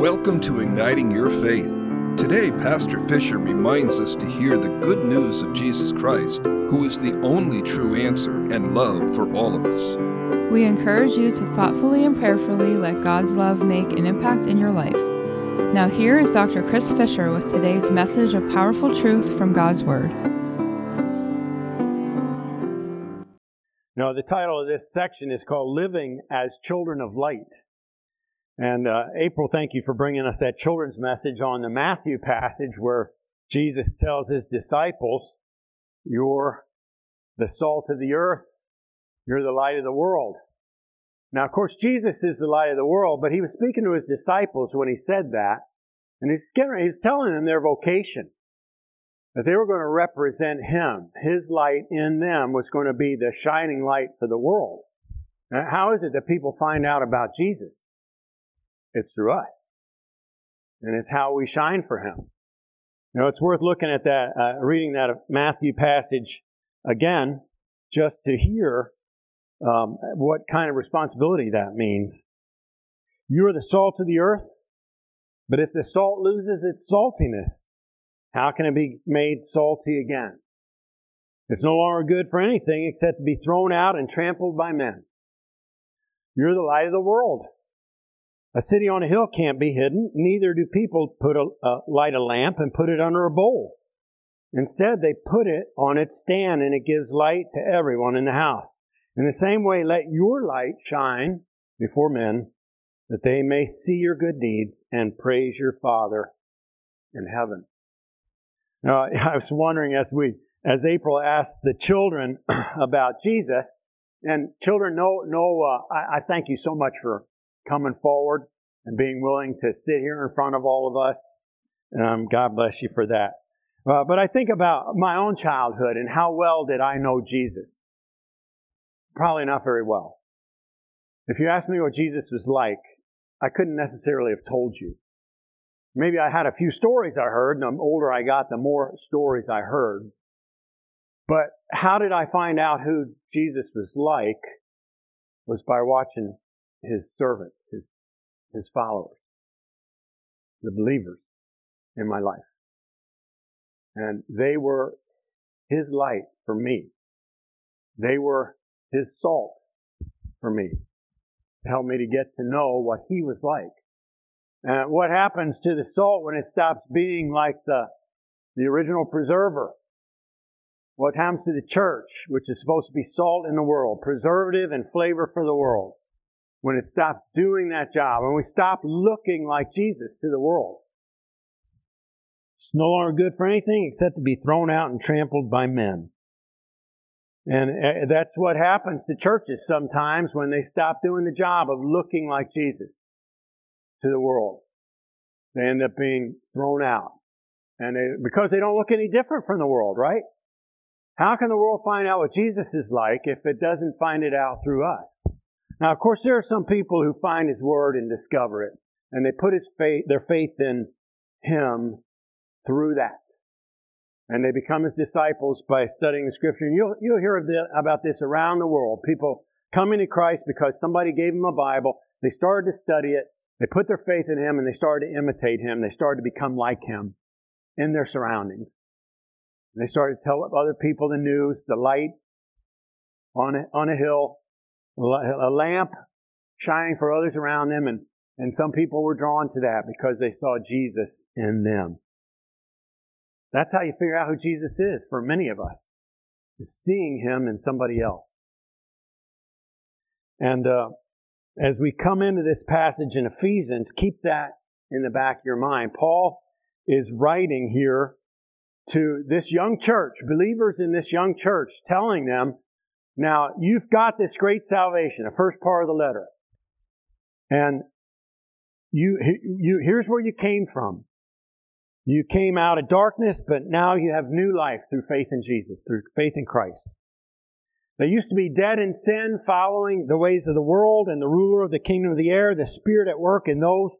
Welcome to Igniting Your Faith. Today, Pastor Fisher reminds us to hear the good news of Jesus Christ, who is the only true answer and love for all of us. We encourage you to thoughtfully and prayerfully let God's love make an impact in your life. Now, here is Dr. Chris Fisher with today's message of powerful truth from God's Word. Now, the title of this section is called Living as Children of Light. And uh, April, thank you for bringing us that children's message on the Matthew passage where Jesus tells his disciples, You're the salt of the earth, you're the light of the world. Now, of course, Jesus is the light of the world, but he was speaking to his disciples when he said that. And he's, getting, he's telling them their vocation. That they were going to represent him. His light in them was going to be the shining light for the world. Now, how is it that people find out about Jesus? It's through us. And it's how we shine for Him. You know, it's worth looking at that, uh, reading that Matthew passage again, just to hear um, what kind of responsibility that means. You are the salt of the earth, but if the salt loses its saltiness, how can it be made salty again? It's no longer good for anything except to be thrown out and trampled by men. You're the light of the world. A city on a hill can't be hidden, neither do people put a, uh, light a lamp and put it under a bowl. Instead, they put it on its stand and it gives light to everyone in the house. In the same way, let your light shine before men, that they may see your good deeds and praise your Father in heaven. Now, I was wondering as we, as April asked the children about Jesus, and children, know, know, uh, I, I thank you so much for coming forward and being willing to sit here in front of all of us. Um, God bless you for that. Uh, but I think about my own childhood and how well did I know Jesus? Probably not very well. If you asked me what Jesus was like, I couldn't necessarily have told you. Maybe I had a few stories I heard, and the older I got, the more stories I heard. But how did I find out who Jesus was like? Was by watching his servants, his, his followers, the believers in my life. And they were his light for me. They were his salt for me to help me to get to know what he was like. And what happens to the salt when it stops being like the, the original preserver? What happens to the church, which is supposed to be salt in the world, preservative and flavor for the world? When it stops doing that job, when we stop looking like Jesus to the world. It's no longer good for anything except to be thrown out and trampled by men. And uh, that's what happens to churches sometimes when they stop doing the job of looking like Jesus to the world. They end up being thrown out. And they, because they don't look any different from the world, right? How can the world find out what Jesus is like if it doesn't find it out through us? Now, of course, there are some people who find His Word and discover it, and they put his faith, their faith in Him through that. And they become His disciples by studying the Scripture. And you'll, you'll hear about this around the world. People coming to Christ because somebody gave them a Bible. They started to study it. They put their faith in Him and they started to imitate Him. They started to become like Him in their surroundings. And they started to tell other people the news, the light on a, on a hill a lamp shining for others around them, and, and some people were drawn to that because they saw Jesus in them. That's how you figure out who Jesus is for many of us, is seeing him in somebody else. And uh, as we come into this passage in Ephesians, keep that in the back of your mind. Paul is writing here to this young church, believers in this young church, telling them now, you've got this great salvation, the first part of the letter. And you, you, here's where you came from. You came out of darkness, but now you have new life through faith in Jesus, through faith in Christ. They used to be dead in sin, following the ways of the world and the ruler of the kingdom of the air, the spirit at work in those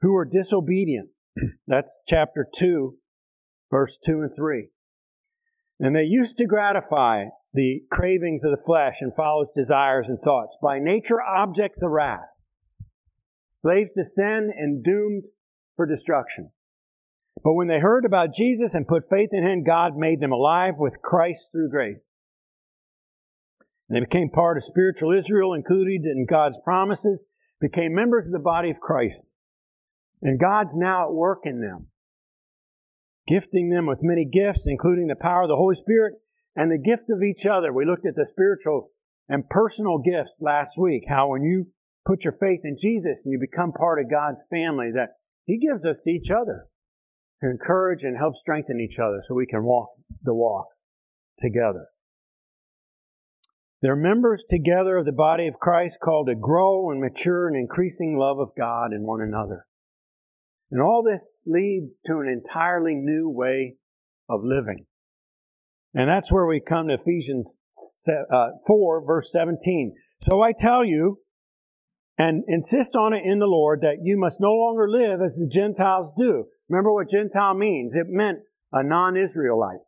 who were disobedient. That's chapter 2, verse 2 and 3. And they used to gratify the cravings of the flesh and follow its desires and thoughts. By nature, objects of wrath. Slaves to sin and doomed for destruction. But when they heard about Jesus and put faith in him, God made them alive with Christ through grace. And they became part of spiritual Israel, included in God's promises, became members of the body of Christ. And God's now at work in them, gifting them with many gifts, including the power of the Holy Spirit and the gift of each other. We looked at the spiritual and personal gifts last week, how when you put your faith in Jesus and you become part of God's family, that He gives us to each other to encourage and help strengthen each other so we can walk the walk together. They're members together of the body of Christ called to grow and mature in increasing love of God and one another. And all this leads to an entirely new way of living. And that's where we come to Ephesians uh, 4, verse 17. So I tell you, and insist on it in the Lord, that you must no longer live as the Gentiles do. Remember what Gentile means? It meant a non Israelite,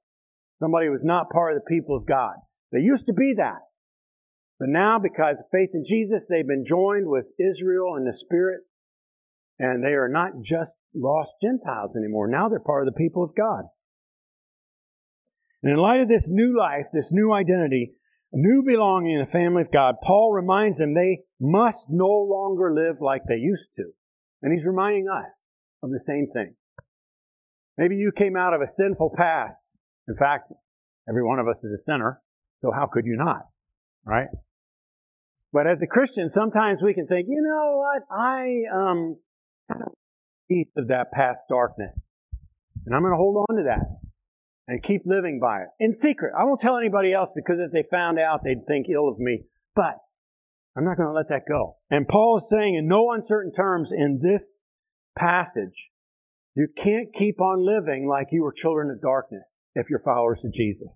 somebody who was not part of the people of God. They used to be that. But now, because of faith in Jesus, they've been joined with Israel in the Spirit, and they are not just lost Gentiles anymore. Now they're part of the people of God. And in light of this new life, this new identity, new belonging in the family of God, Paul reminds them they must no longer live like they used to. And he's reminding us of the same thing. Maybe you came out of a sinful past. In fact, every one of us is a sinner, so how could you not? Right? But as a Christian, sometimes we can think, you know what, I um piece of that past darkness. And I'm going to hold on to that and keep living by it in secret. I won't tell anybody else because if they found out, they'd think ill of me. But I'm not going to let that go. And Paul is saying in no uncertain terms in this passage, you can't keep on living like you were children of darkness if you're followers of Jesus.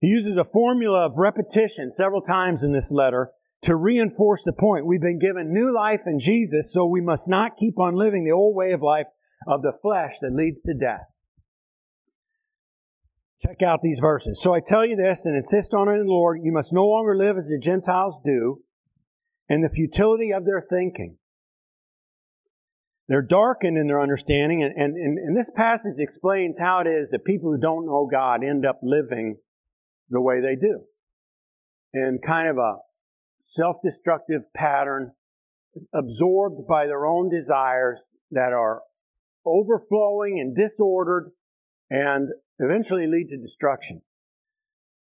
He uses a formula of repetition several times in this letter to reinforce the point. We've been given new life in Jesus, so we must not keep on living the old way of life of the flesh that leads to death. Check out these verses. So I tell you this and insist on it in the Lord, you must no longer live as the Gentiles do in the futility of their thinking. They're darkened in their understanding, and, and, and this passage explains how it is that people who don't know God end up living the way they do. In kind of a self destructive pattern, absorbed by their own desires that are overflowing and disordered and eventually lead to destruction.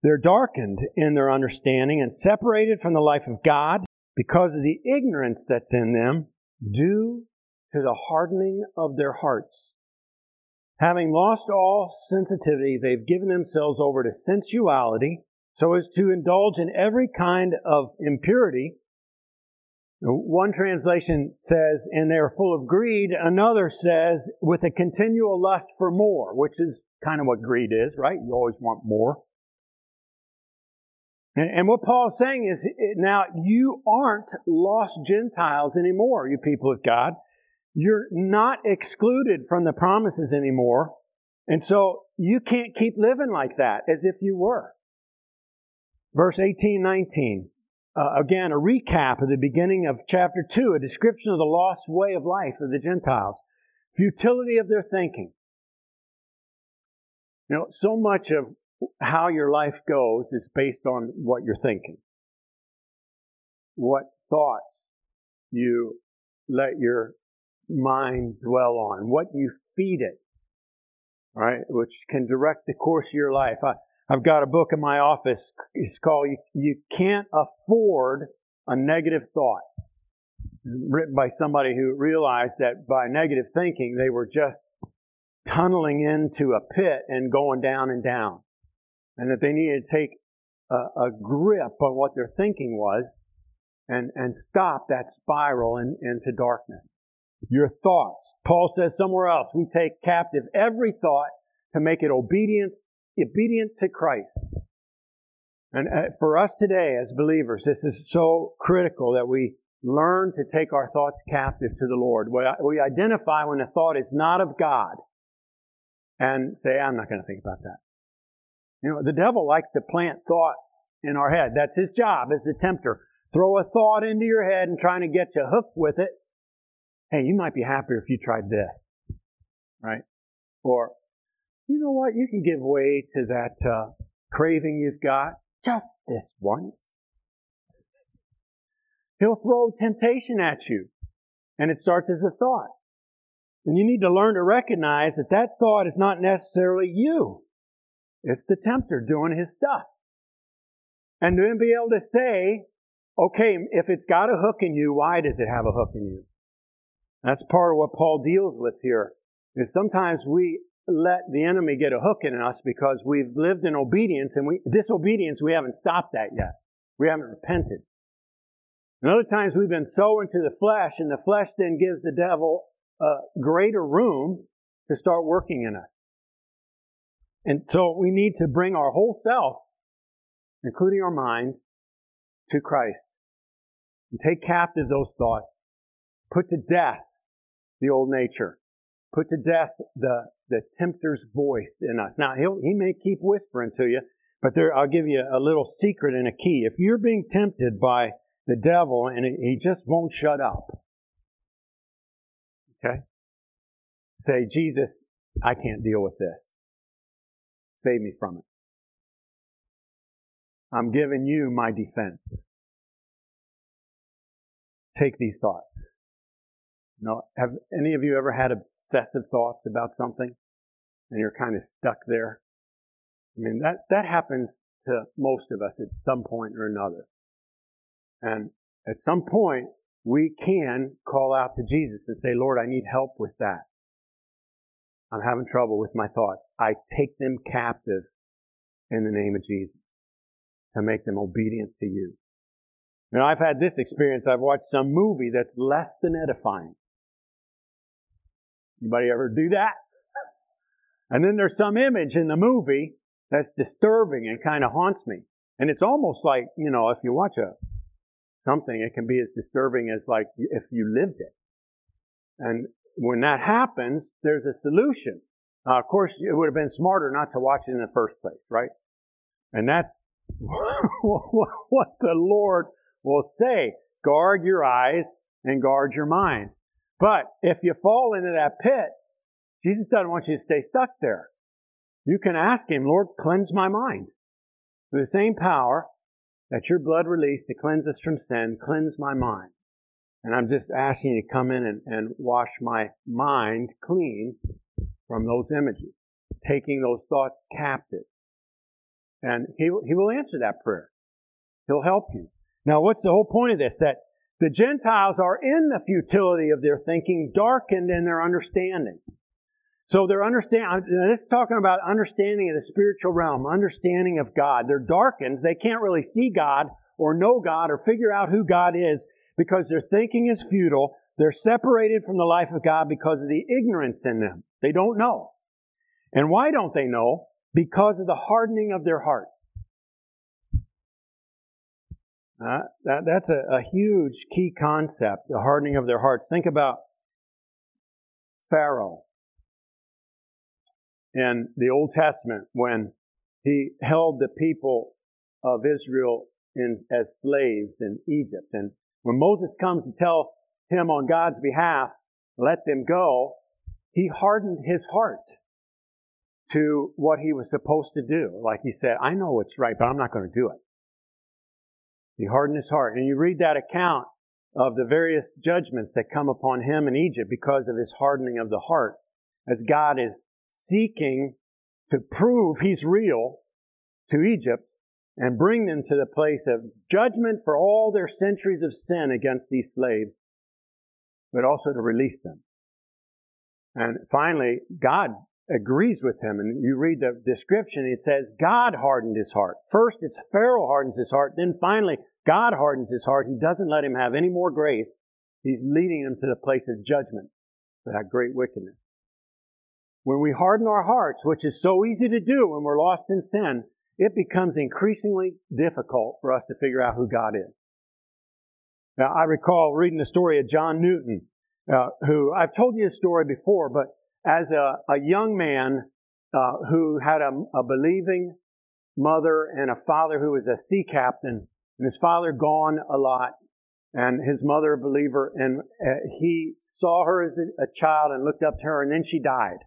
They're darkened in their understanding and separated from the life of God because of the ignorance that's in them due to the hardening of their hearts. Having lost all sensitivity, they've given themselves over to sensuality so as to indulge in every kind of impurity. One translation says, and they are full of greed. Another says, with a continual lust for more, which is kind of what greed is, right? You always want more. And, what Paul's saying is, now you aren't lost Gentiles anymore, you people of God. You're not excluded from the promises anymore. And so you can't keep living like that as if you were. Verse 18, 19. Uh, again, a recap of the beginning of chapter 2, a description of the lost way of life of the Gentiles, futility of their thinking. You know, so much of how your life goes is based on what you're thinking. What thoughts you let your mind dwell on, what you feed it, right, which can direct the course of your life. I, I've got a book in my office. It's called you, Can't Afford a Negative Thought. Written by somebody who realized that by negative thinking, they were just tunneling into a pit and going down and down. And that they needed to take a, a grip on what their thinking was and, and stop that spiral in, into darkness. Your thoughts. Paul says somewhere else, we take captive every thought to make it obedience obedient to Christ. And uh, for us today as believers, this is so critical that we learn to take our thoughts captive to the Lord. We identify when a thought is not of God and say, I'm not going to think about that. You know, the devil likes to plant thoughts in our head. That's his job as the tempter. Throw a thought into your head and trying to get you hooked with it hey, you might be happier if you tried this, right? Or, you know what, you can give way to that uh, craving you've got just this once. He'll throw temptation at you, and it starts as a thought. And you need to learn to recognize that that thought is not necessarily you. It's the tempter doing his stuff. And then be able to say, okay, if it's got a hook in you, why does it have a hook in you? That's part of what Paul deals with here. Is sometimes we let the enemy get a hook in us because we've lived in obedience and we, disobedience, we haven't stopped that yet. We haven't repented. And other times we've been so into the flesh and the flesh then gives the devil a greater room to start working in us. And so we need to bring our whole self, including our mind, to Christ. And take captive those thoughts. Put to death the old nature. Put to death the, the tempter's voice in us. Now, he'll, he may keep whispering to you, but there, I'll give you a little secret and a key. If you're being tempted by the devil and he just won't shut up, okay? Say, Jesus, I can't deal with this. Save me from it. I'm giving you my defense. Take these thoughts. Now, have any of you ever had obsessive thoughts about something and you're kind of stuck there? I mean, that, that happens to most of us at some point or another. And at some point, we can call out to Jesus and say, Lord, I need help with that. I'm having trouble with my thoughts. I take them captive in the name of Jesus to make them obedient to you. Now, I've had this experience. I've watched some movie that's less than edifying. Anybody ever do that? And then there's some image in the movie that's disturbing and kind of haunts me. And it's almost like, you know, if you watch a something, it can be as disturbing as like if you lived it. And when that happens, there's a solution. Uh, of course, it would have been smarter not to watch it in the first place, right? And that's what the Lord will say. Guard your eyes and guard your mind. But if you fall into that pit, Jesus doesn't want you to stay stuck there. You can ask Him, Lord, cleanse my mind. With the same power that your blood released to cleanse us from sin, cleanse my mind. And I'm just asking you to come in and, and wash my mind clean from those images, taking those thoughts captive. And he, he will answer that prayer. He'll help you. Now, what's the whole point of this? That the Gentiles are in the futility of their thinking, darkened in their understanding. So they're understand. Uh, this is talking about understanding of the spiritual realm, understanding of God. They're darkened. They can't really see God or know God or figure out who God is because their thinking is futile. They're separated from the life of God because of the ignorance in them. They don't know. And why don't they know? Because of the hardening of their heart. Uh, that, that's a, a huge key concept, the hardening of their hearts. Think about Pharaoh in the Old Testament when he held the people of Israel in, as slaves in Egypt. And when Moses comes to tell him on God's behalf, let them go, he hardened his heart to what he was supposed to do. Like he said, I know what's right, but I'm not going to do it. He hardened his heart. And you read that account of the various judgments that come upon him in Egypt because of his hardening of the heart, as God is seeking to prove he's real to Egypt and bring them to the place of judgment for all their centuries of sin against these slaves, but also to release them. And finally, God agrees with him. And you read the description, it says God hardened his heart. First, it's Pharaoh hardens his heart. Then finally, God hardens his heart. He doesn't let him have any more grace. He's leading him to the place of judgment for that great wickedness. When we harden our hearts, which is so easy to do when we're lost in sin, it becomes increasingly difficult for us to figure out who God is. Now, I recall reading the story of John Newton, uh, who I've told you his story before, but as a, a young man uh, who had a, a, believing mother and a father who was a sea captain, and his father gone a lot, and his mother a believer, and uh, he saw her as a, child and looked up to her, and then she died.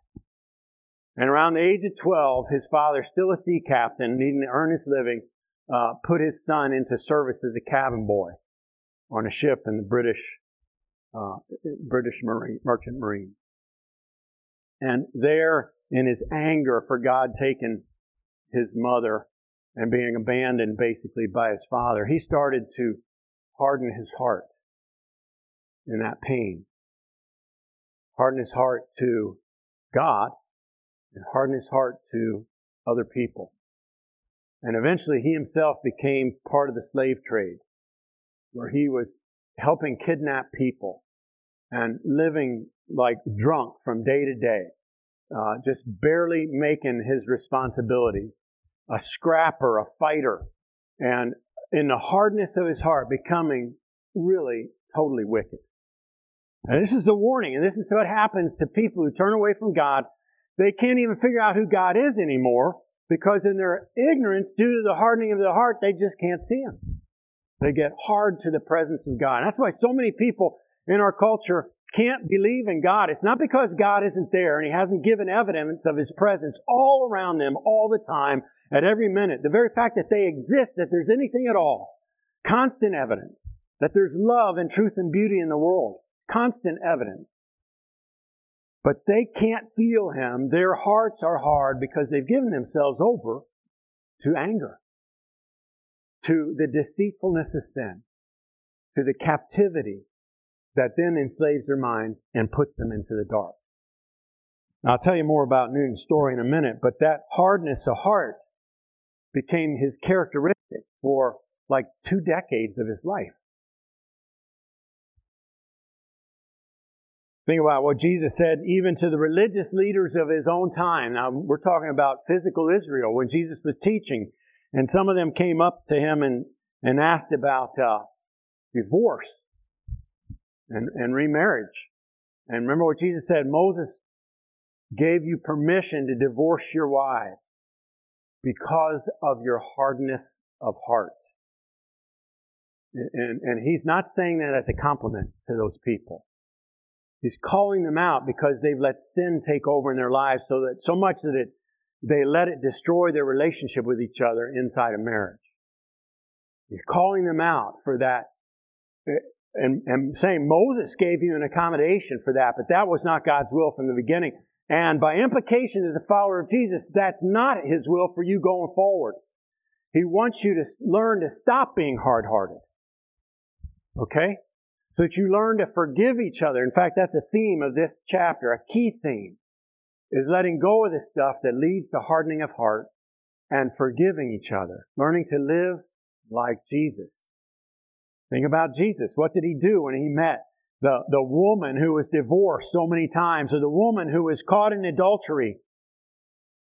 And around the age of 12, his father, still a sea captain, needing to earn his living, uh, put his son into service as a cabin boy on a ship in the British uh, British Marine, Merchant Marine. And there, in his anger for God taking his mother and being abandoned basically by his father, he started to harden his heart in that pain. Harden his heart to God and harden his heart to other people. And eventually he himself became part of the slave trade, where he was helping kidnap people and living like drunk from day to day, uh, just barely making his responsibilities. A scrapper, a fighter, and in the hardness of his heart, becoming really totally wicked. And this is the warning, and this is what happens to people who turn away from God. They can't even figure out who God is anymore because in their ignorance, due to the hardening of their heart, they just can't see Him. They get hard to the presence of God. And that's why so many people in our culture can't believe in God. It's not because God isn't there and He hasn't given evidence of His presence all around them all the time, at every minute. The very fact that they exist, that there's anything at all, constant evidence that there's love and truth and beauty in the world, constant evidence. But they can't feel Him. Their hearts are hard because they've given themselves over to anger, to the deceitfulness of sin, to the captivity that then enslaves their minds and puts them into the dark. Now, I'll tell you more about Newton's story in a minute, but that hardness of heart became his characteristic for like two decades of his life. Think about what Jesus said even to the religious leaders of his own time. Now, we're talking about physical Israel when Jesus was teaching, and some of them came up to him and, and asked about uh, divorce and, and remarriage. And remember what Jesus said Moses gave you permission to divorce your wives because of your hardness of heart. And, and he's not saying that as a compliment to those people. He's calling them out because they've let sin take over in their lives so that so much that it they let it destroy their relationship with each other inside of marriage. He's calling them out for that and, and saying Moses gave you an accommodation for that, but that was not God's will from the beginning. And by implication, as a follower of Jesus, that's not His will for you going forward. He wants you to learn to stop being hard hearted. Okay? So that you learn to forgive each other. In fact, that's a theme of this chapter, a key theme, is letting go of the stuff that leads to hardening of heart and forgiving each other. Learning to live like Jesus. Think about Jesus. What did he do when he met the, the woman who was divorced so many times, or the woman who was caught in adultery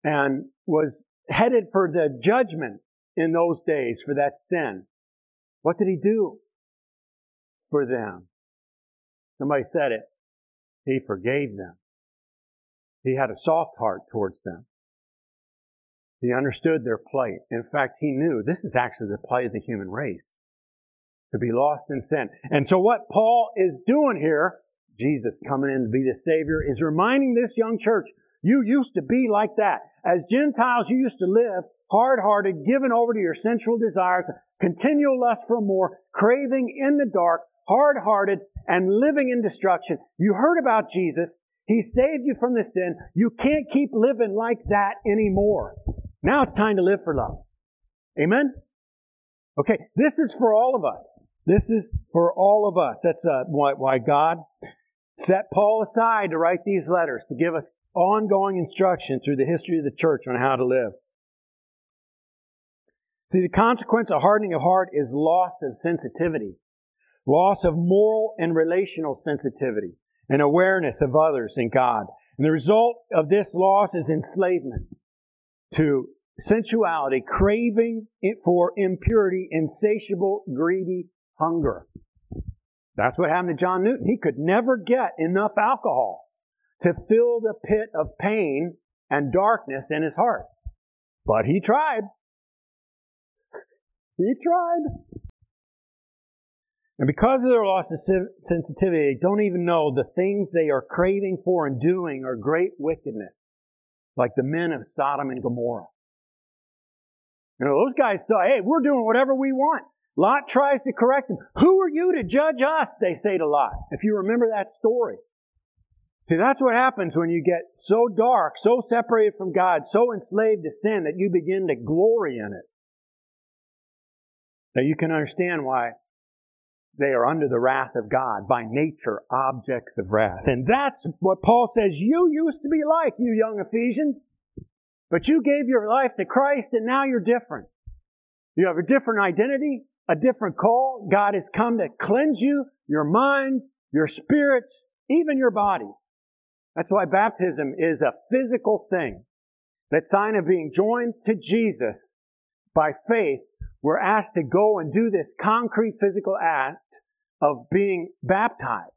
and was headed for the judgment in those days for that sin. What did he do for them? Somebody said it. He forgave them. He had a soft heart towards them. He understood their plight. In fact, he knew this is actually the plight of the human race to be lost in sin. And so what Paul is doing here, Jesus coming in to be the Savior, is reminding this young church, you used to be like that. As Gentiles, you used to live hard-hearted, given over to your sensual desires, continual lust for more, craving in the dark, hard-hearted, and living in destruction. You heard about Jesus. He saved you from the sin. You can't keep living like that anymore. Now it's time to live for love. Amen? Okay, this is for all of us. This is for all of us. That's uh, why, why God set Paul aside to write these letters, to give us ongoing instruction through the history of the church on how to live. See, the consequence of hardening of heart is loss of sensitivity, loss of moral and relational sensitivity, and awareness of others and God. And the result of this loss is enslavement to sensuality, craving for impurity, insatiable, greedy hunger. That's what happened to John Newton. He could never get enough alcohol to fill the pit of pain and darkness in his heart. But he tried. He tried. And because of their loss of sensitivity, they don't even know the things they are craving for and doing are great wickedness, like the men of Sodom and Gomorrah. You know, those guys thought, hey, we're doing whatever we want. Lot tries to correct them. Who are you to judge us? They say to Lot. If you remember that story. See, that's what happens when you get so dark, so separated from God, so enslaved to sin that you begin to glory in it. That you can understand why they are under the wrath of God, by nature, objects of wrath. And that's what Paul says you used to be like, you young Ephesians. But you gave your life to Christ and now you're different. You have a different identity, a different call. God has come to cleanse you, your minds, your spirits, even your bodies. That's why baptism is a physical thing. That sign of being joined to Jesus by faith, we're asked to go and do this concrete physical act of being baptized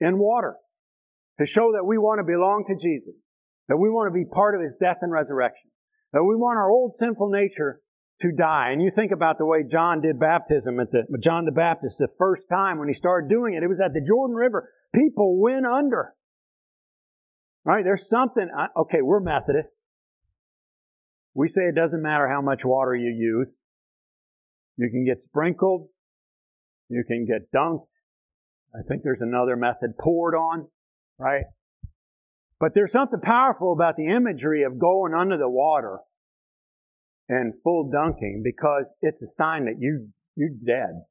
in water to show that we want to belong to Jesus, that we want to be part of his death and resurrection, that we want our old sinful nature to die. And you think about the way John did baptism at the John the Baptist the first time when he started doing it, it was at the Jordan River. People went under. Right? There's something. Okay, we're Methodists. We say it doesn't matter how much water you use. You can get sprinkled. You can get dunked. I think there's another method poured on, right? But there's something powerful about the imagery of going under the water and full dunking because it's a sign that you, you're dead.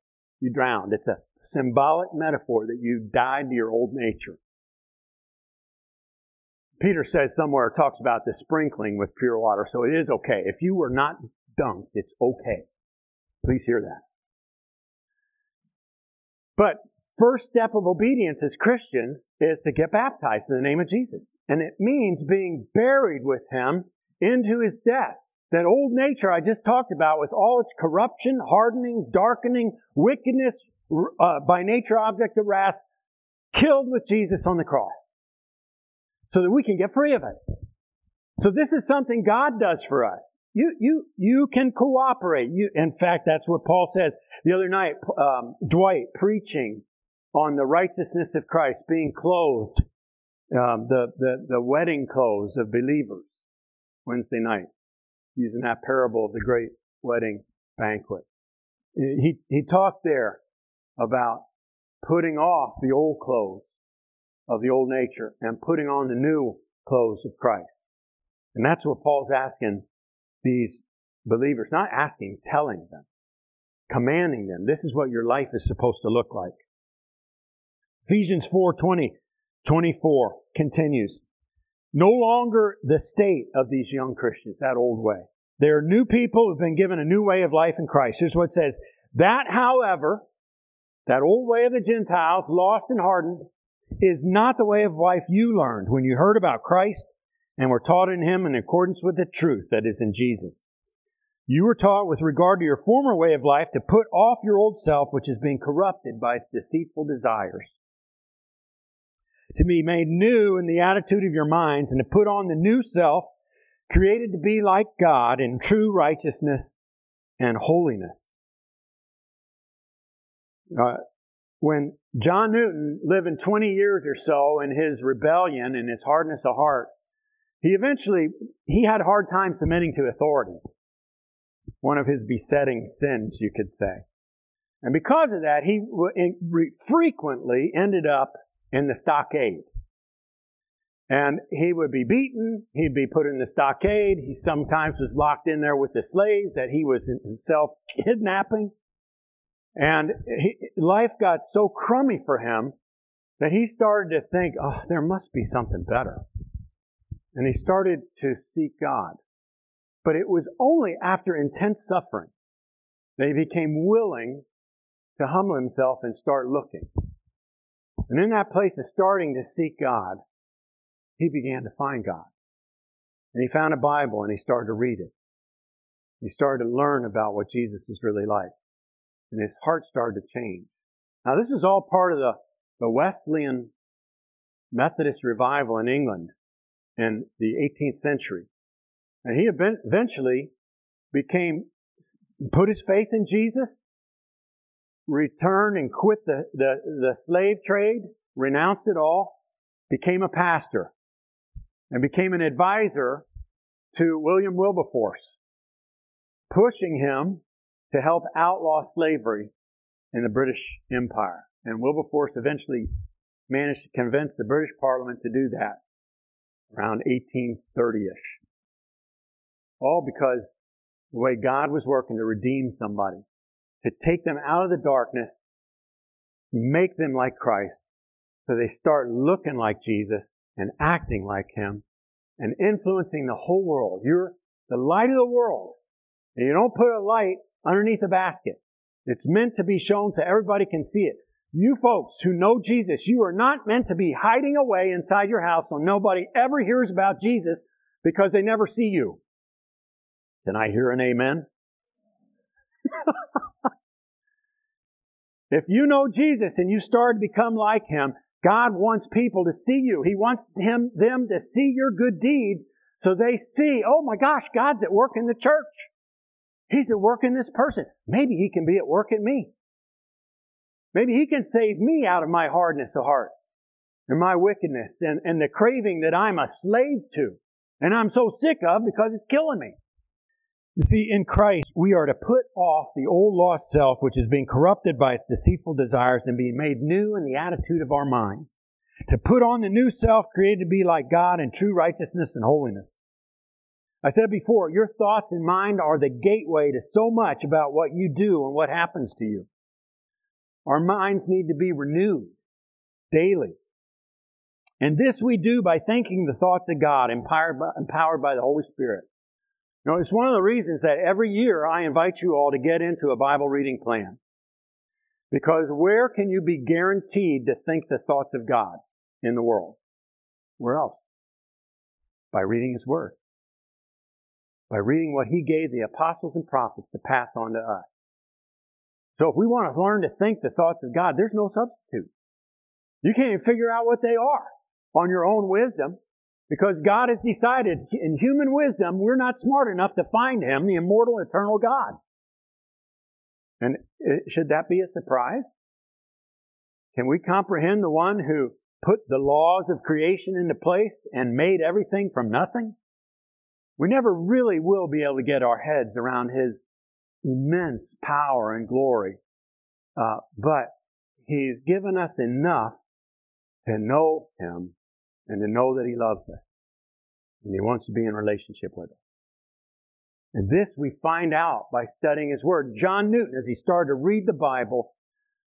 You drowned. It's a symbolic metaphor that you died to your old nature. Peter says somewhere, talks about the sprinkling with pure water, so it is okay. If you were not dunked, it's okay. Please hear that. But first step of obedience as Christians is to get baptized in the name of Jesus. And it means being buried with him into his death. That old nature I just talked about with all its corruption, hardening, darkening, wickedness, uh, by nature object of wrath, killed with Jesus on the cross. So that we can get free of it. So this is something God does for us. You, you, you can cooperate. You, in fact, that's what Paul says. The other night, um, Dwight preaching on the righteousness of Christ, being clothed, um, the, the, the wedding clothes of believers, Wednesday night, using that parable of the great wedding banquet. He, he talked there about putting off the old clothes of the old nature and putting on the new clothes of Christ. And that's what Paul's asking these believers, not asking, telling them, commanding them. This is what your life is supposed to look like. Ephesians 4 20, 24 continues. No longer the state of these young Christians, that old way. They are new people who've been given a new way of life in Christ. Here's what it says. That, however, that old way of the Gentiles, lost and hardened, is not the way of life you learned when you heard about Christ and were taught in Him in accordance with the truth that is in Jesus. You were taught with regard to your former way of life to put off your old self, which is being corrupted by its deceitful desires. To be made new in the attitude of your minds, and to put on the new self, created to be like God in true righteousness and holiness. Uh, when John Newton, living 20 years or so in his rebellion and his hardness of heart, he eventually, he had a hard time submitting to authority. One of his besetting sins, you could say. And because of that, he frequently ended up in the stockade. And he would be beaten, he'd be put in the stockade, he sometimes was locked in there with the slaves that he was himself kidnapping. And he, life got so crummy for him that he started to think, oh, there must be something better. And he started to seek God. But it was only after intense suffering that he became willing to humble himself and start looking. And in that place of starting to seek God, he began to find God. And he found a Bible and he started to read it. He started to learn about what Jesus is really like. And his heart started to change. Now, this is all part of the, the Wesleyan Methodist revival in England in the 18th century. And he eventually became, put his faith in Jesus, returned and quit the, the, the slave trade, renounced it all, became a pastor, and became an advisor to William Wilberforce, pushing him to help outlaw slavery in the British Empire. And Wilberforce eventually managed to convince the British Parliament to do that around 1830-ish. All because the way God was working to redeem somebody, to take them out of the darkness, make them like Christ, so they start looking like Jesus and acting like Him and influencing the whole world. You're the light of the world. And you don't put a light underneath a basket. It's meant to be shown so everybody can see it. You folks who know Jesus, you are not meant to be hiding away inside your house so nobody ever hears about Jesus because they never see you. Can I hear an amen? if you know Jesus and you start to become like him, God wants people to see you. He wants him, them to see your good deeds so they see, oh my gosh, God's at work in the church. He's at work in this person. Maybe he can be at work in me. Maybe he can save me out of my hardness of heart and my wickedness and, and the craving that I'm a slave to and I'm so sick of because it's killing me. You see, in Christ, we are to put off the old lost self, which is being corrupted by its deceitful desires and being made new in the attitude of our minds. To put on the new self created to be like God in true righteousness and holiness. I said before, your thoughts and mind are the gateway to so much about what you do and what happens to you. Our minds need to be renewed daily. And this we do by thinking the thoughts of God, empowered by, empowered by the Holy Spirit. Know, it's one of the reasons that every year I invite you all to get into a Bible reading plan. Because where can you be guaranteed to think the thoughts of God in the world? Where else? By reading His Word. By reading what He gave the apostles and prophets to pass on to us. So if we want to learn to think the thoughts of God, there's no substitute. You can't even figure out what they are on your own wisdom. Because God has decided in human wisdom, we're not smart enough to find Him, the immortal, eternal God. And should that be a surprise? Can we comprehend the one who put the laws of creation into place and made everything from nothing? We never really will be able to get our heads around His immense power and glory. Uh, but He's given us enough to know Him and to know that He loves us. And He wants to be in relationship with us. And this we find out by studying His Word. John Newton, as he started to read the Bible,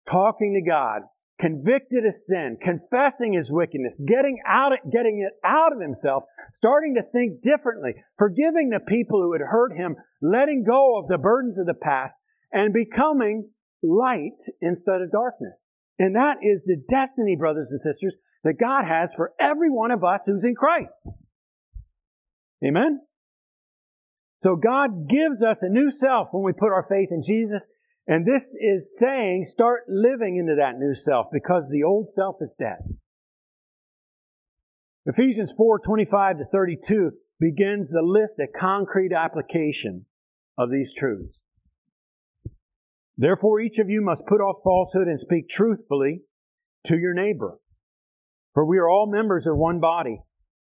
talking to God, convicted of sin, confessing his wickedness, getting out, getting it out of himself, starting to think differently, forgiving the people who had hurt him, letting go of the burdens of the past, and becoming light instead of darkness. And that is the destiny, brothers and sisters, that God has for every one of us who's in Christ. Amen? So God gives us a new self when we put our faith in Jesus. And this is saying start living into that new self because the old self is dead. Ephesians 4 25 to 32 begins the list of concrete application of these truths. Therefore, each of you must put off falsehood and speak truthfully to your neighbor for we are all members of one body.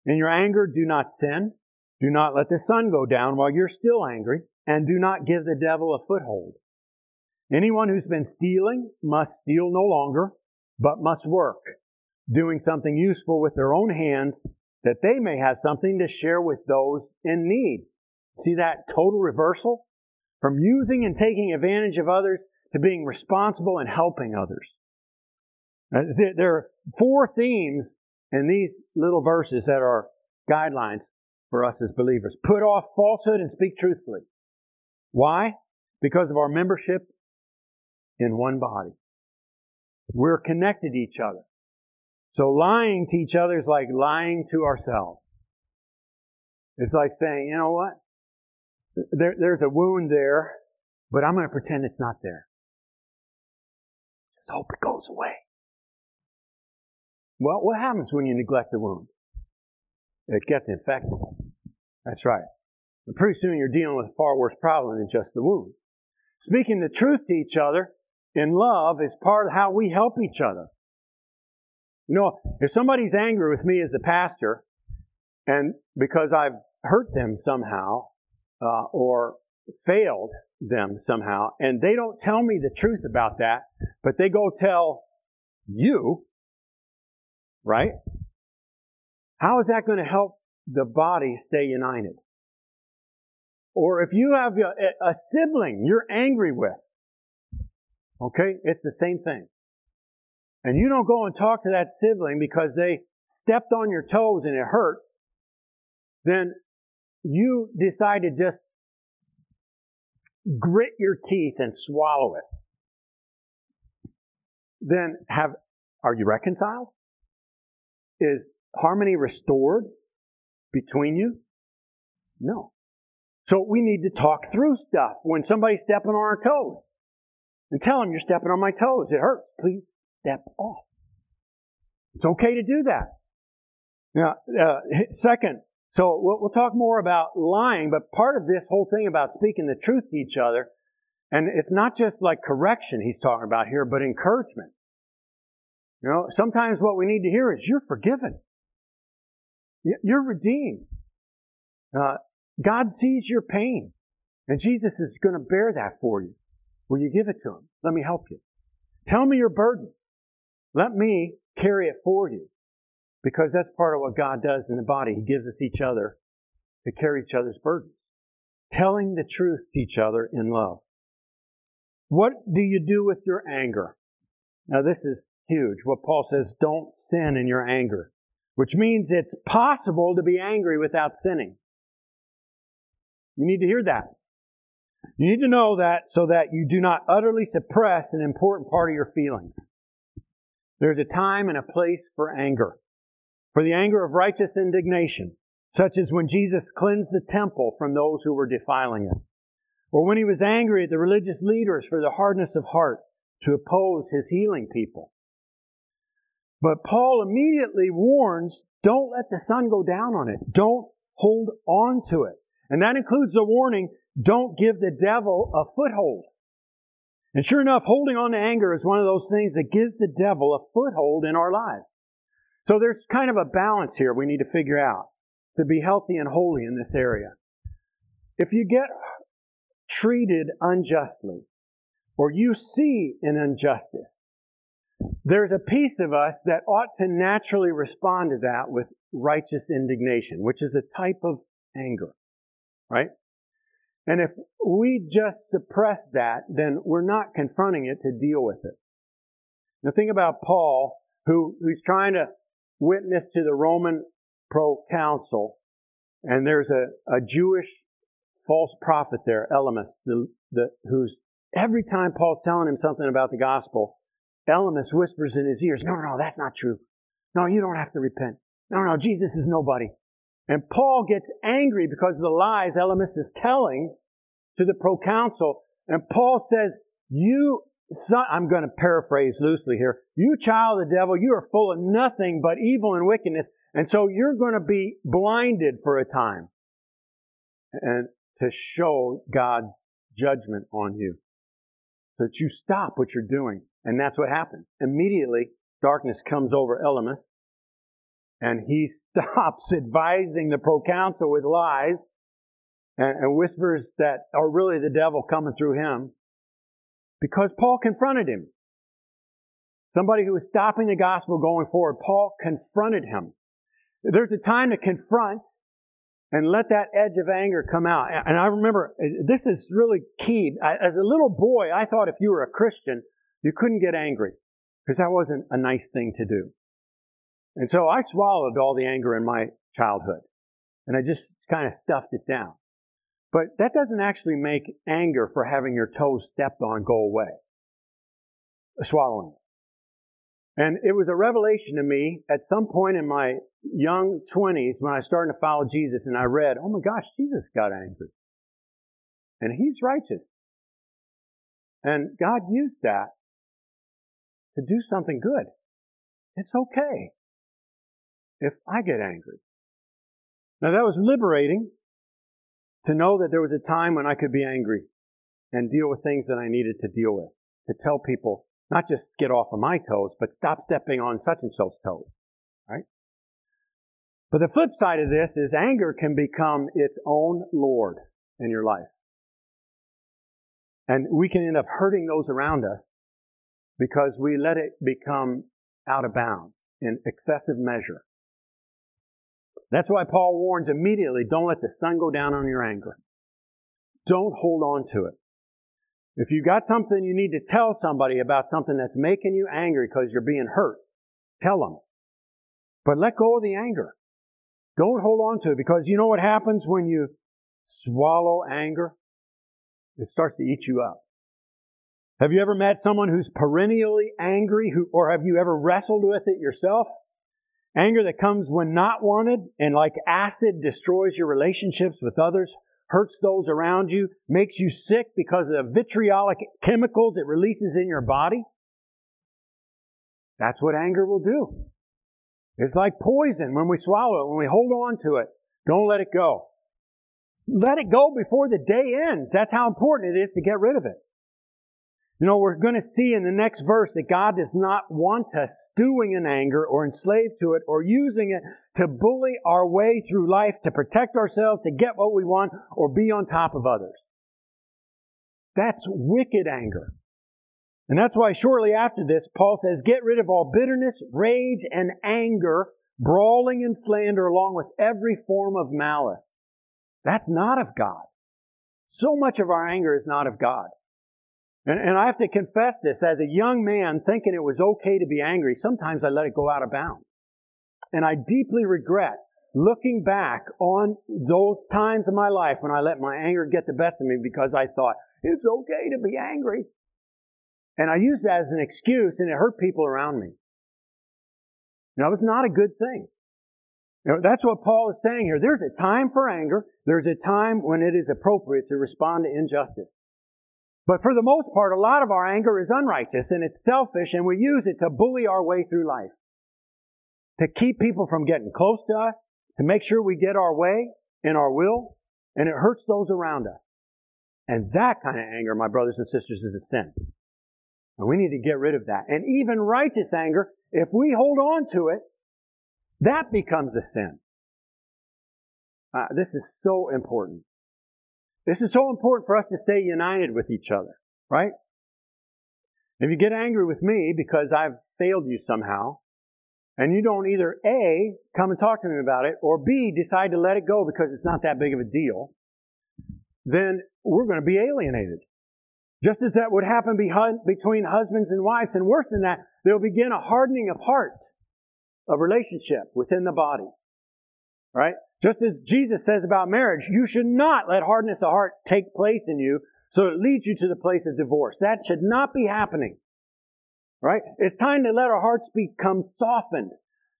In your anger, do not sin. Do not let the sun go down while you're still angry, and do not give the devil a foothold. Anyone who's been stealing must steal no longer, but must work, doing something useful with their own hands, that they may have something to share with those in need. See that total reversal? From using and taking advantage of others to being responsible and helping others. There are four themes in these little verses that are guidelines for us as believers. Put off falsehood and speak truthfully. Why? Because of our membership in one body. We're connected to each other. So lying to each other is like lying to ourselves. It's like saying, you know what? There, there's a wound there, but I'm going to pretend it's not there. Just hope it goes away. Well, what happens when you neglect the wound? It gets infected. That's right. And pretty soon you're dealing with a far worse problem than just the wound. Speaking the truth to each other in love is part of how we help each other. You know, if somebody's angry with me as a pastor, and because I've hurt them somehow, uh, or failed them somehow, and they don't tell me the truth about that, but they go tell you, right? How is that going to help the body stay united? Or if you have a, a sibling you're angry with, okay, it's the same thing. And you don't go and talk to that sibling because they stepped on your toes and it hurt, then you decide to just grit your teeth and swallow it. Then have, are you reconciled? Is harmony restored between you? No. So we need to talk through stuff when somebody's stepping on our toes and tell them you're stepping on my toes. It hurts. Please step off. It's okay to do that. Now, uh, second, so we'll, we'll talk more about lying, but part of this whole thing about speaking the truth to each other, and it's not just like correction he's talking about here, but encouragement. You know, sometimes what we need to hear is you're forgiven. You're redeemed. Uh, God sees your pain, and Jesus is going to bear that for you. Will you give it to Him? Let me help you. Tell me your burden. Let me carry it for you. Because that's part of what God does in the body. He gives us each other to carry each other's burdens. Telling the truth to each other in love. What do you do with your anger? Now, this is huge. What Paul says, don't sin in your anger, which means it's possible to be angry without sinning. You need to hear that. You need to know that so that you do not utterly suppress an important part of your feelings. There's a time and a place for anger. For the anger of righteous indignation, such as when Jesus cleansed the temple from those who were defiling it. Or when he was angry at the religious leaders for the hardness of heart to oppose his healing people. But Paul immediately warns, don't let the sun go down on it. Don't hold on to it. And that includes the warning, don't give the devil a foothold. And sure enough, holding on to anger is one of those things that gives the devil a foothold in our lives. So there's kind of a balance here we need to figure out to be healthy and holy in this area. If you get treated unjustly, or you see an injustice, there's a piece of us that ought to naturally respond to that with righteous indignation, which is a type of anger, right? And if we just suppress that, then we're not confronting it to deal with it. Now think about Paul, who, who's trying to witness to the Roman proconsul, and there's a, a Jewish false prophet there, Elymas, the, the, who's every time Paul's telling him something about the gospel, Elymas whispers in his ears, no, no, that's not true. No, you don't have to repent. No, no, Jesus is nobody. And Paul gets angry because of the lies Elymas is telling to the proconsul. And Paul says, you, son, I'm going to paraphrase loosely here. You child of the devil, you are full of nothing but evil and wickedness. And so you're going to be blinded for a time. And to show God's judgment on you. So that you stop what you're doing. And that's what happened. Immediately, darkness comes over Elymas and he stops advising the proconsul with lies and, and whispers that are really the devil coming through him because Paul confronted him. Somebody who was stopping the gospel going forward, Paul confronted him. There's a time to confront and let that edge of anger come out. And I remember uh, this is really key. As a little boy, I thought if you were a Christian, you couldn't get angry because that wasn't a nice thing to do. And so I swallowed all the anger in my childhood and I just kind of stuffed it down. But that doesn't actually make anger for having your toes stepped on go away. Uh, swallowing. And it was a revelation to me at some point in my young 20s when I started to follow Jesus and I read, oh my gosh, Jesus got angry. And he's righteous. And God used that to do something good. It's okay if I get angry. Now that was liberating to know that there was a time when I could be angry and deal with things that I needed to deal with, to tell people not just get off of my toes, but stop stepping on such and so's toes, right? But the flip side of this is anger can become its own Lord in your life. And we can end up hurting those around us because we let it become out of bounds in excessive measure. That's why Paul warns immediately don't let the sun go down on your anger. Don't hold on to it. If you've got something you need to tell somebody about something that's making you angry because you're being hurt, tell them. But let go of the anger. Don't hold on to it because you know what happens when you swallow anger? It starts to eat you up. Have you ever met someone who's perennially angry, who, or have you ever wrestled with it yourself? Anger that comes when not wanted and like acid destroys your relationships with others, hurts those around you, makes you sick because of the vitriolic chemicals it releases in your body. That's what anger will do. It's like poison when we swallow it, when we hold on to it. Don't let it go. Let it go before the day ends. That's how important it is to get rid of it. You know, we're going to see in the next verse that God does not want us stewing in anger or enslaved to it or using it to bully our way through life to protect ourselves, to get what we want, or be on top of others. That's wicked anger. And that's why shortly after this, Paul says, Get rid of all bitterness, rage, and anger, brawling and slander, along with every form of malice. That's not of God. So much of our anger is not of God. And, and I have to confess this as a young man, thinking it was okay to be angry, sometimes I let it go out of bounds. And I deeply regret looking back on those times in my life when I let my anger get the best of me because I thought, it's okay to be angry. And I used that as an excuse and it hurt people around me. Now, it's not a good thing. That's what Paul is saying here. There's a time for anger. There's a time when it is appropriate to respond to injustice. But for the most part, a lot of our anger is unrighteous and it's selfish and we use it to bully our way through life. To keep people from getting close to us, to make sure we get our way and our will, and it hurts those around us. And that kind of anger, my brothers and sisters, is a sin. And we need to get rid of that. And even righteous anger, if we hold on to it, that becomes a sin. Uh, this is so important. This is so important for us to stay united with each other, right? If you get angry with me because I've failed you somehow, and you don't either A, come and talk to me about it, or B, decide to let it go because it's not that big of a deal, then we're going to be alienated. Just as that would happen between husbands and wives, and worse than that, there'll begin a hardening of heart, of relationship within the body. Right? Just as Jesus says about marriage, you should not let hardness of heart take place in you so it leads you to the place of divorce. That should not be happening. Right? It's time to let our hearts become softened,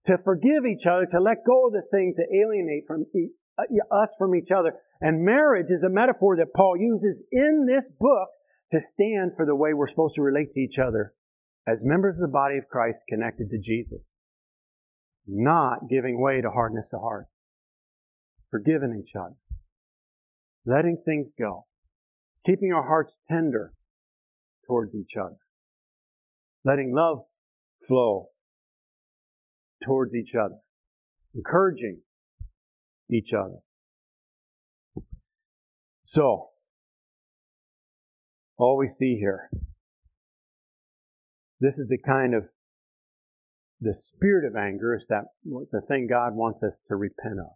to forgive each other, to let go of the things that alienate from e- uh, us from each other. And marriage is a metaphor that Paul uses in this book to stand for the way we're supposed to relate to each other as members of the body of Christ connected to Jesus. Not giving way to hardness of heart forgiving each other, letting things go, keeping our hearts tender towards each other, letting love flow towards each other, encouraging each other. So, all we see here, this is the kind of the spirit of anger is that the thing God wants us to repent of.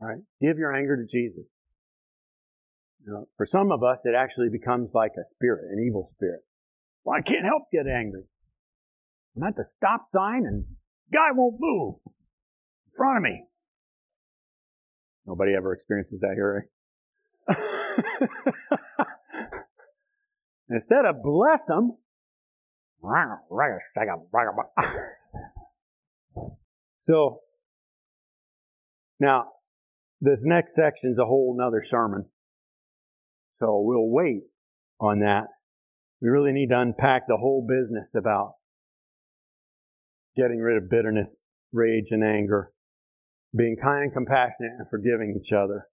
Right? Give your anger to Jesus. You know, for some of us, it actually becomes like a spirit, an evil spirit. Well, I can't help get angry. I'm at the stop sign and guy won't move in front of me. Nobody ever experiences that here, right? Instead of bless them, so now this next section is a whole nother sermon. So we'll wait on that. We really need to unpack the whole business about getting rid of bitterness, rage, and anger, being kind and compassionate and forgiving each other,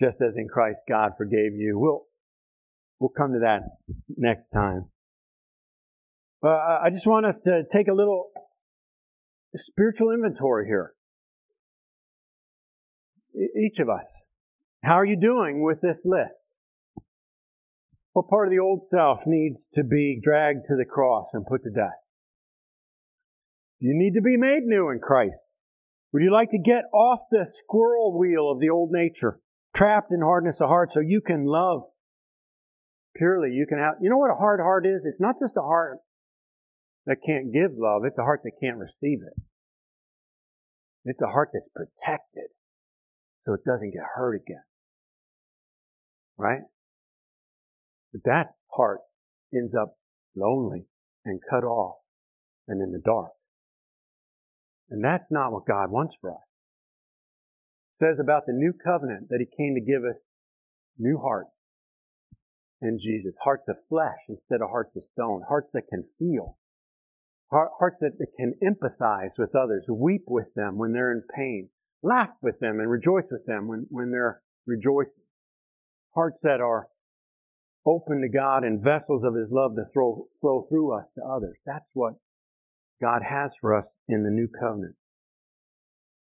just as in Christ God forgave you. We'll, we'll come to that next time. But I just want us to take a little spiritual inventory here. Each of us. How are you doing with this list? What part of the old self needs to be dragged to the cross and put to death? Do You need to be made new in Christ. Would you like to get off the squirrel wheel of the old nature, trapped in hardness of heart, so you can love purely? You can have, you know what a hard heart is? It's not just a heart that can't give love, it's a heart that can't receive it. It's a heart that's protected so it doesn't get hurt again. Right? But that heart ends up lonely and cut off and in the dark. And that's not what God wants for us. It says about the new covenant that He came to give us new hearts in Jesus. Hearts of flesh instead of hearts of stone. Hearts that can feel. Hearts that can empathize with others. Weep with them when they're in pain. Laugh with them and rejoice with them when, when they're rejoicing. Hearts that are open to God and vessels of His love to throw, flow through us to others. That's what God has for us in the new covenant.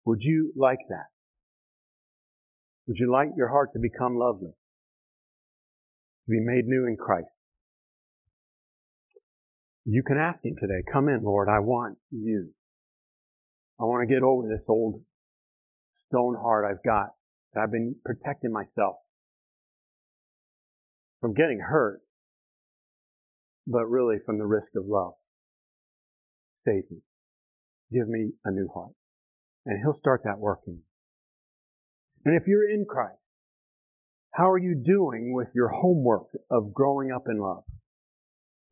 Would you like that? Would you like your heart to become lovely? To be made new in Christ? You can ask Him today, come in, Lord, I want you. I want to get over this old stone heart I've got. that I've been protecting myself from getting hurt, but really from the risk of love. Save me. Give me a new heart. And He'll start that working. And if you're in Christ, how are you doing with your homework of growing up in love?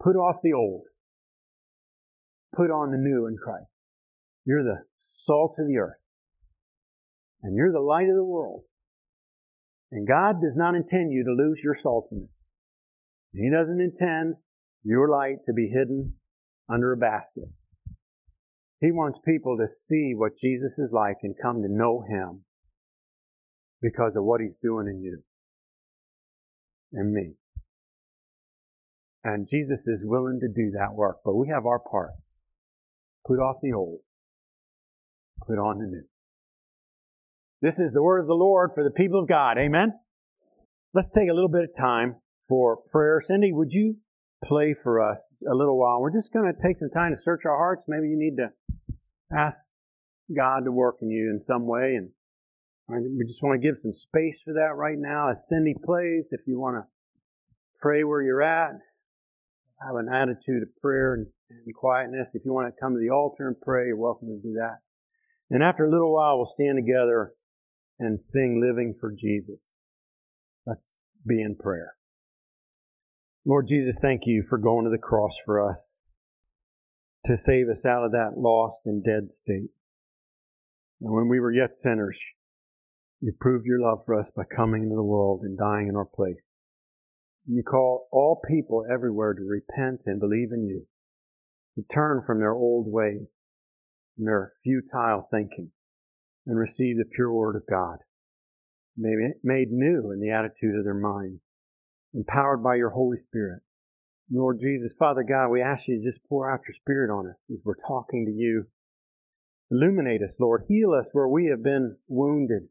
Put off the old. Put on the new in Christ. You're the salt of the earth. And you're the light of the world. And God does not intend you to lose your saltiness. He doesn't intend your light to be hidden under a basket. He wants people to see what Jesus is like and come to know Him because of what He's doing in you and me. And Jesus is willing to do that work, but we have our part. Put off the old, put on the new. This is the word of the Lord for the people of God. Amen? Let's take a little bit of time for prayer. Cindy, would you play for us a little while? We're just going to take some time to search our hearts. Maybe you need to ask God to work in you in some way. And we just want to give some space for that right now as Cindy plays. If you want to pray where you're at, have an attitude of prayer and, and quietness. If you want to come to the altar and pray, you're welcome to do that. And after a little while, we'll stand together and sing Living for Jesus. Let's be in prayer. Lord Jesus, thank you for going to the cross for us to save us out of that lost and dead state. And when we were yet sinners, you proved your love for us by coming into the world and dying in our place. You call all people everywhere to repent and believe in you, to turn from their old ways and their futile thinking, and receive the pure word of God, made new in the attitude of their minds empowered by your Holy Spirit. Lord Jesus, Father God, we ask you to just pour out your Spirit on us as we're talking to you. Illuminate us, Lord. Heal us where we have been wounded.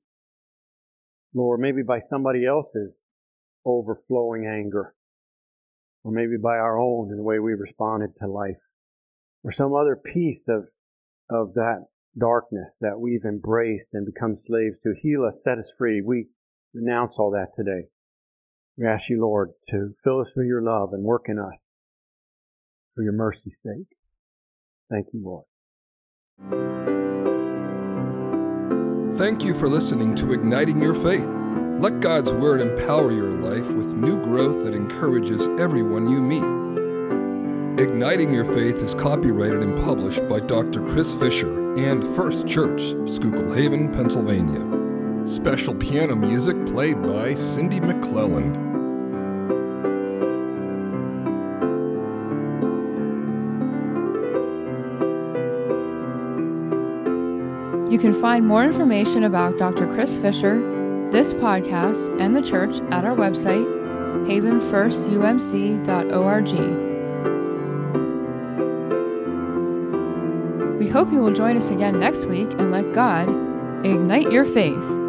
Lord, maybe by somebody else's overflowing anger, or maybe by our own in the way we responded to life, or some other piece of, of that darkness that we've embraced and become slaves to. Heal us, set us free. We renounce all that today. We ask you, Lord, to fill us with your love and work in us for your mercy's sake. Thank you, Lord. Thank you for listening to Igniting Your Faith. Let God's Word empower your life with new growth that encourages everyone you meet. Igniting Your Faith is copyrighted and published by Dr. Chris Fisher and First Church, Schuylkill Haven, Pennsylvania. Special piano music played by Cindy McClelland. You can find more information about Dr. Chris Fisher, this podcast, and the church at our website, havenfirstumc.org. We hope you will join us again next week and let God ignite your faith.